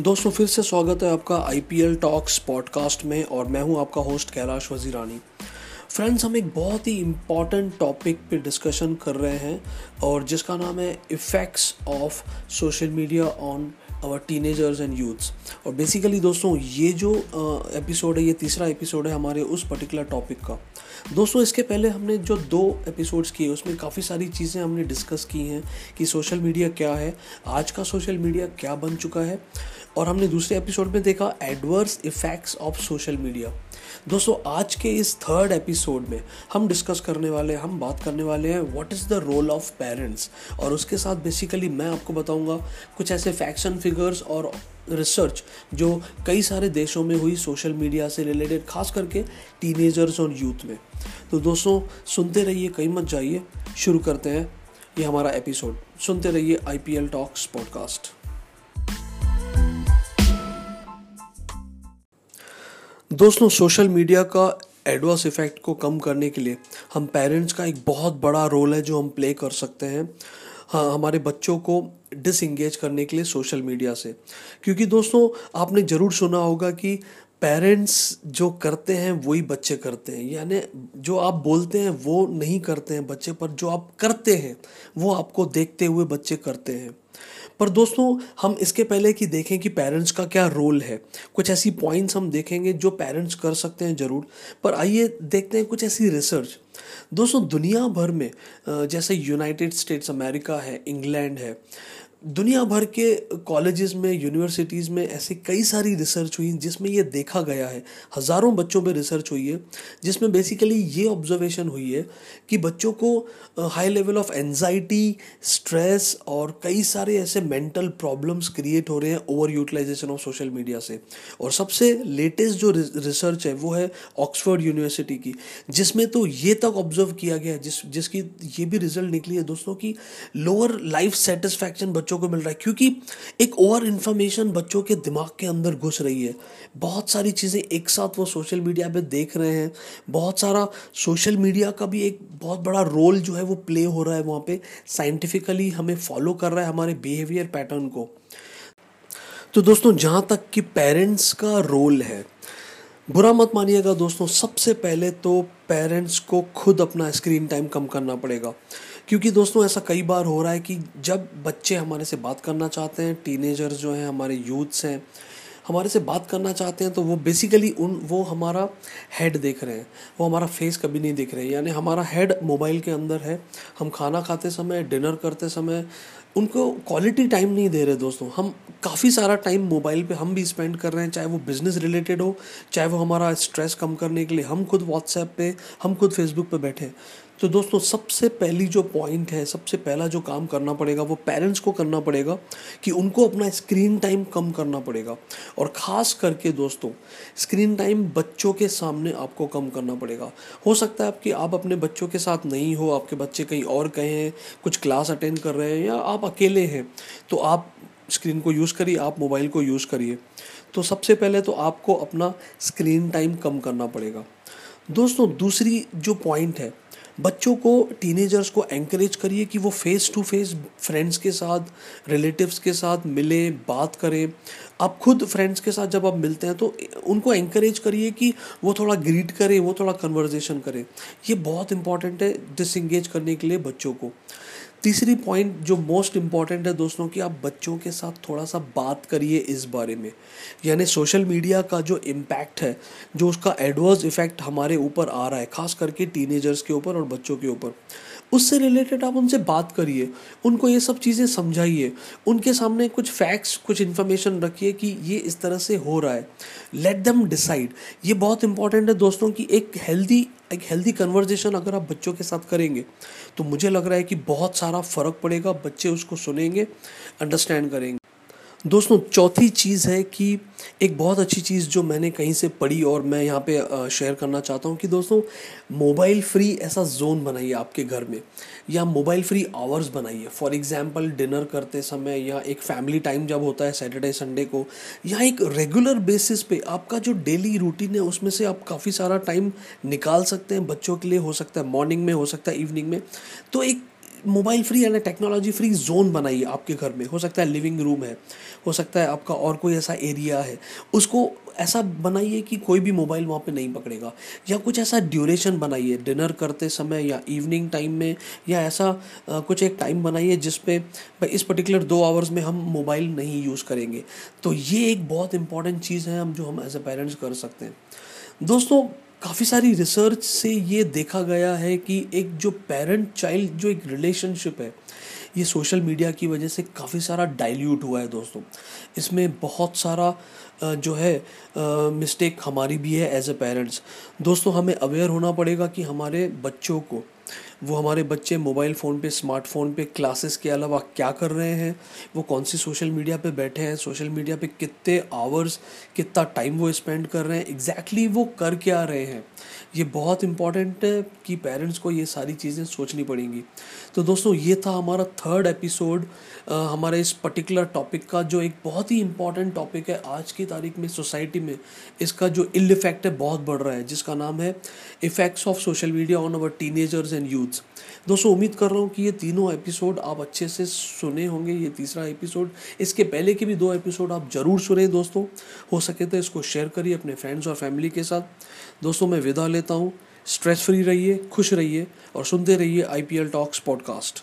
दोस्तों, फिर से स्वागत है आपका I P L talks podcast में और मैं हूँ आपका होस्ट कैलाश वजीरानी। फ्रेंड्स हम एक बहुत ही इंपॉर्टेंट टॉपिक पे डिस्कशन कर रहे हैं और जिसका नाम है effects of social media on our teenagers and youths और बेसिकली दोस्तों, ये जो एपिसोड है, ये तीसरा एपिसोड है हमारे उस पर्टिकुलर टॉपिक का। दोस्तों, इसके पहले हमने जो दो एपिसोड्स किए, उसमें काफ़ी सारी चीज़ें हमने डिस्कस की हैं कि सोशल मीडिया क्या है, आज का सोशल मीडिया क्या बन चुका है और हमने दूसरे एपिसोड में देखा adverse effects of social media दोस्तों, आज के इस थर्ड एपिसोड में हम डिस्कस करने वाले हैं, हम बात करने वाले हैं what is the role of parents और उसके साथ बेसिकली मैं आपको बताऊँगा कुछ ऐसे फैक्शन फिगर्स और रिसर्च जो कई सारे देशों में हुई सोशल मीडिया से रिलेटेड खास करके टीनेजर्स और यूथ में. तो दोस्तों, सुनते रहिए, कहीं मत जाइए. शुरू करते हैं ये हमारा एपिसोड सुनते रहिए I P L talks podcast दोस्तों सोशल मीडिया का एडवर्स इफ़ेक्ट को कम करने के लिए हम पेरेंट्स का एक बहुत बड़ा रोल है जो हम प्ले कर सकते हैं हाँ हमारे बच्चों को डिसंगेज करने के लिए सोशल मीडिया से। क्योंकि दोस्तों, आपने ज़रूर सुना होगा कि पेरेंट्स जो करते हैं, वही बच्चे करते हैं। यानी जो आप बोलते हैं, वो नहीं करते हैं बच्चे, पर जो आप करते हैं, वो आपको देखते हुए बच्चे करते हैं। पर दोस्तों, हम इसके पहले कि देखें कि पेरेंट्स का क्या रोल है। कुछ ऐसी पॉइंट्स हम देखेंगे जो पेरेंट्स कर सकते हैं ज़रूर, पर आइए देखते हैं कुछ ऐसी रिसर्च दोस्तों, दुनिया भर में जैसे यूनाइटेड स्टेट्स अमेरिका है इंग्लैंड है दुनिया भर के कॉलेजेस में यूनिवर्सिटीज़ में ऐसे कई सारी रिसर्च हुई जिसमें ये देखा गया है। हज़ारों बच्चों पे रिसर्च हुई है, जिसमें बेसिकली ये ऑब्जर्वेशन हुई है कि बच्चों को high level of anxiety stress और कई सारे ऐसे मेंटल प्रॉब्लम्स क्रिएट हो रहे हैं over utilization of social media से। और सबसे लेटेस्ट जो रिसर्च है वो है ऑक्सफोर्ड यूनिवर्सिटी की, जिसमें तो ये तक ऑब्ज़र्व किया गया जिस, जिसकी ये भी रिज़ल्ट निकली है दोस्तों की लोअर लाइफ सेटिस्फैक्शन बच्चों को मिल रहा है, क्योंकि एक ओवर इन्फॉर्मेशन बच्चों के दिमाग के अंदर घुस रही है। बहुत सारी चीज़ें एक साथ वो सोशल मीडिया पे देख रहे हैं। बहुत सारा सोशल मीडिया का भी एक बहुत बड़ा रोल जो है वो प्ले हो रहा है वहाँ पे। साइंटिफिकली हमें फॉलो कर रहा है हमारे बिहेवियर पैटर्न को। तो दोस्तों, जहाँ तक कि पेरेंट्स का रोल है, बुरा मत मानिएगा दोस्तों, सबसे पहले तो पेरेंट्स को खुद अपना स्क्रीन टाइम कम करना पड़ेगा। क्योंकि दोस्तों, ऐसा कई बार हो रहा है कि जब बच्चे हमारे से बात करना चाहते हैं टीनेजर्स जो हैं, हमारे यूथ्स हैं, हमारे से बात करना चाहते हैं तो वो बेसिकली उन, वो हमारा हेड देख रहे हैं। वो हमारा फेस कभी नहीं देख रहे हैं। यानी हमारा हेड मोबाइल के अंदर है। हम खाना खाते समय डिनर करते समय, उनको क्वालिटी टाइम नहीं दे रहे दोस्तों। हम काफ़ी सारा टाइम मोबाइल पे हम भी स्पेंड कर रहे हैं, चाहे वो बिज़नेस रिलेटेड हो, चाहे वो हमारा स्ट्रेस कम करने के लिए। हम खुद व्हाट्सएप पे, हम खुद फेसबुक पे बैठे। तो दोस्तों, सबसे पहली जो पॉइंट है, सबसे पहला जो काम करना पड़ेगा, वो पेरेंट्स को करना पड़ेगा कि उनको अपना स्क्रीन टाइम कम करना पड़ेगा। और ख़ास करके दोस्तों स्क्रीन टाइम बच्चों के सामने आपको कम करना पड़ेगा। हो सकता है कि आप अपने बच्चों के साथ नहीं हो, आपके बच्चे कहीं और कहे हैं, कुछ क्लास अटेंड कर रहे हैं, या आप अकेले हैं तो आप स्क्रीन को यूज़ करिए, आप मोबाइल को यूज़ करिए। तो सबसे पहले तो आपको अपना स्क्रीन टाइम कम करना पड़ेगा। दोस्तों, दूसरी जो पॉइंट है बच्चों को टीनेजर्स को एंकरेज करिए कि वो फेस टू फेस फ्रेंड्स के साथ रिलेटिव्स के साथ मिले, बात करें। आप खुद फ्रेंड्स के साथ जब आप मिलते हैं तो उनको एंकरेज करिए कि वो थोड़ा ग्रीट करें, वो थोड़ा कन्वर्जेशन करें। ये बहुत इंपॉर्टेंट है डिसंगेज करने के लिए बच्चों को। तीसरी पॉइंट जो मोस्ट इंपॉर्टेंट है दोस्तों कि आप बच्चों के साथ थोड़ा सा बात करिए इस बारे में। यानी सोशल मीडिया का जो इम्पैक्ट है, जो उसका एडवर्स इफ़ेक्ट हमारे ऊपर आ रहा है, खास करके टीनेजर्स के ऊपर और बच्चों के ऊपर। उससे रिलेटेड आप उनसे बात करिए, उनको ये सब चीज़ें समझाइए, उनके सामने कुछ फैक्ट्स कुछ इन्फॉर्मेशन रखिए कि ये इस तरह से हो रहा है। लेट देम डिसाइड ये बहुत इंपॉर्टेंट है दोस्तों कि एक हेल्दी एक हेल्दी कन्वर्जेशन अगर आप बच्चों के साथ करेंगे तो मुझे लग रहा है कि बहुत सारा फ़र्क पड़ेगा, बच्चे उसको सुनेंगे अंडरस्टैंड करेंगे। दोस्तों, चौथी चीज़ है कि एक बहुत अच्छी चीज़ जो मैंने कहीं से पढ़ी और मैं यहाँ पे शेयर करना चाहता हूँ कि दोस्तों मोबाइल फ्री ऐसा जोन बनाइए आपके घर में, या मोबाइल फ्री आवर्स बनाइए। फॉर एग्जांपल डिनर करते समय या एक फैमिली टाइम जब होता है सैटरडे संडे को, या एक रेगुलर बेसिस पे आपका जो डेली रूटीन है, उसमें से आप काफ़ी सारा टाइम निकाल सकते हैं, बच्चों के लिए हो सकता है मॉर्निंग में हो सकता है इवनिंग में। तो एक मोबाइल फ्री यानी टेक्नोलॉजी फ्री जोन बनाइए आपके घर में। हो सकता है लिविंग रूम है हो सकता है आपका और कोई ऐसा एरिया है। उसको ऐसा बनाइए कि कोई भी मोबाइल वहाँ पे नहीं पकड़ेगा। या कुछ ऐसा ड्यूरेशन बनाइए डिनर करते समय या इवनिंग टाइम में या ऐसा आ, कुछ एक टाइम बनाइए जिस पे इस पर्टिकुलर दो आवर्स में हम मोबाइल नहीं यूज़ करेंगे। तो ये एक बहुत इंपॉर्टेंट चीज़ है हम जो हम एज ए पेरेंट्स कर सकते हैं। दोस्तों काफ़ी सारी रिसर्च से ये देखा गया है कि एक जो पेरेंट चाइल्ड जो एक रिलेशनशिप है ये सोशल मीडिया की वजह से काफ़ी सारा डाइल्यूट हुआ है दोस्तों। इसमें बहुत सारा जो है मिस्टेक हमारी भी है एज ए पेरेंट्स दोस्तों, हमें अवेयर होना पड़ेगा कि हमारे बच्चों को, वो हमारे बच्चे मोबाइल फ़ोन पे स्मार्टफ़ोन पे क्लासेस के अलावा क्या कर रहे हैं, वो कौन सी सोशल मीडिया पे बैठे हैं सोशल मीडिया पे कितने आवर्स कितना टाइम वो स्पेंड कर रहे हैं एग्जैक्टली exactly वो कर क्या रहे हैं। ये बहुत इंपॉर्टेंट है कि पेरेंट्स को ये सारी चीज़ें सोचनी पड़ेंगी। तो दोस्तों, ये था हमारा थर्ड एपिसोड हमारे इस पर्टिकुलर टॉपिक का जो एक बहुत ही इंपॉर्टेंट टॉपिक है आज की तारीख में सोसाइटी में, इसका जो इल इफ़ेक्ट है बहुत बढ़ रहा है, जिसका नाम है effects of social media on our teenagers and youths दोस्तों, उम्मीद कर रहा हूँ कि ये तीनों एपिसोड आप अच्छे से सुने होंगे, ये तीसरा एपिसोड इसके पहले के भी दो एपिसोड आप ज़रूर सुने दोस्तों। हो सके तो इसको शेयर करिए अपने फ्रेंड्स और फैमिली के साथ। दोस्तों, मैं विदा लेता हूँ। स्ट्रेस फ्री रहिए, खुश रहिए और सुनते रहिए I P L talks podcast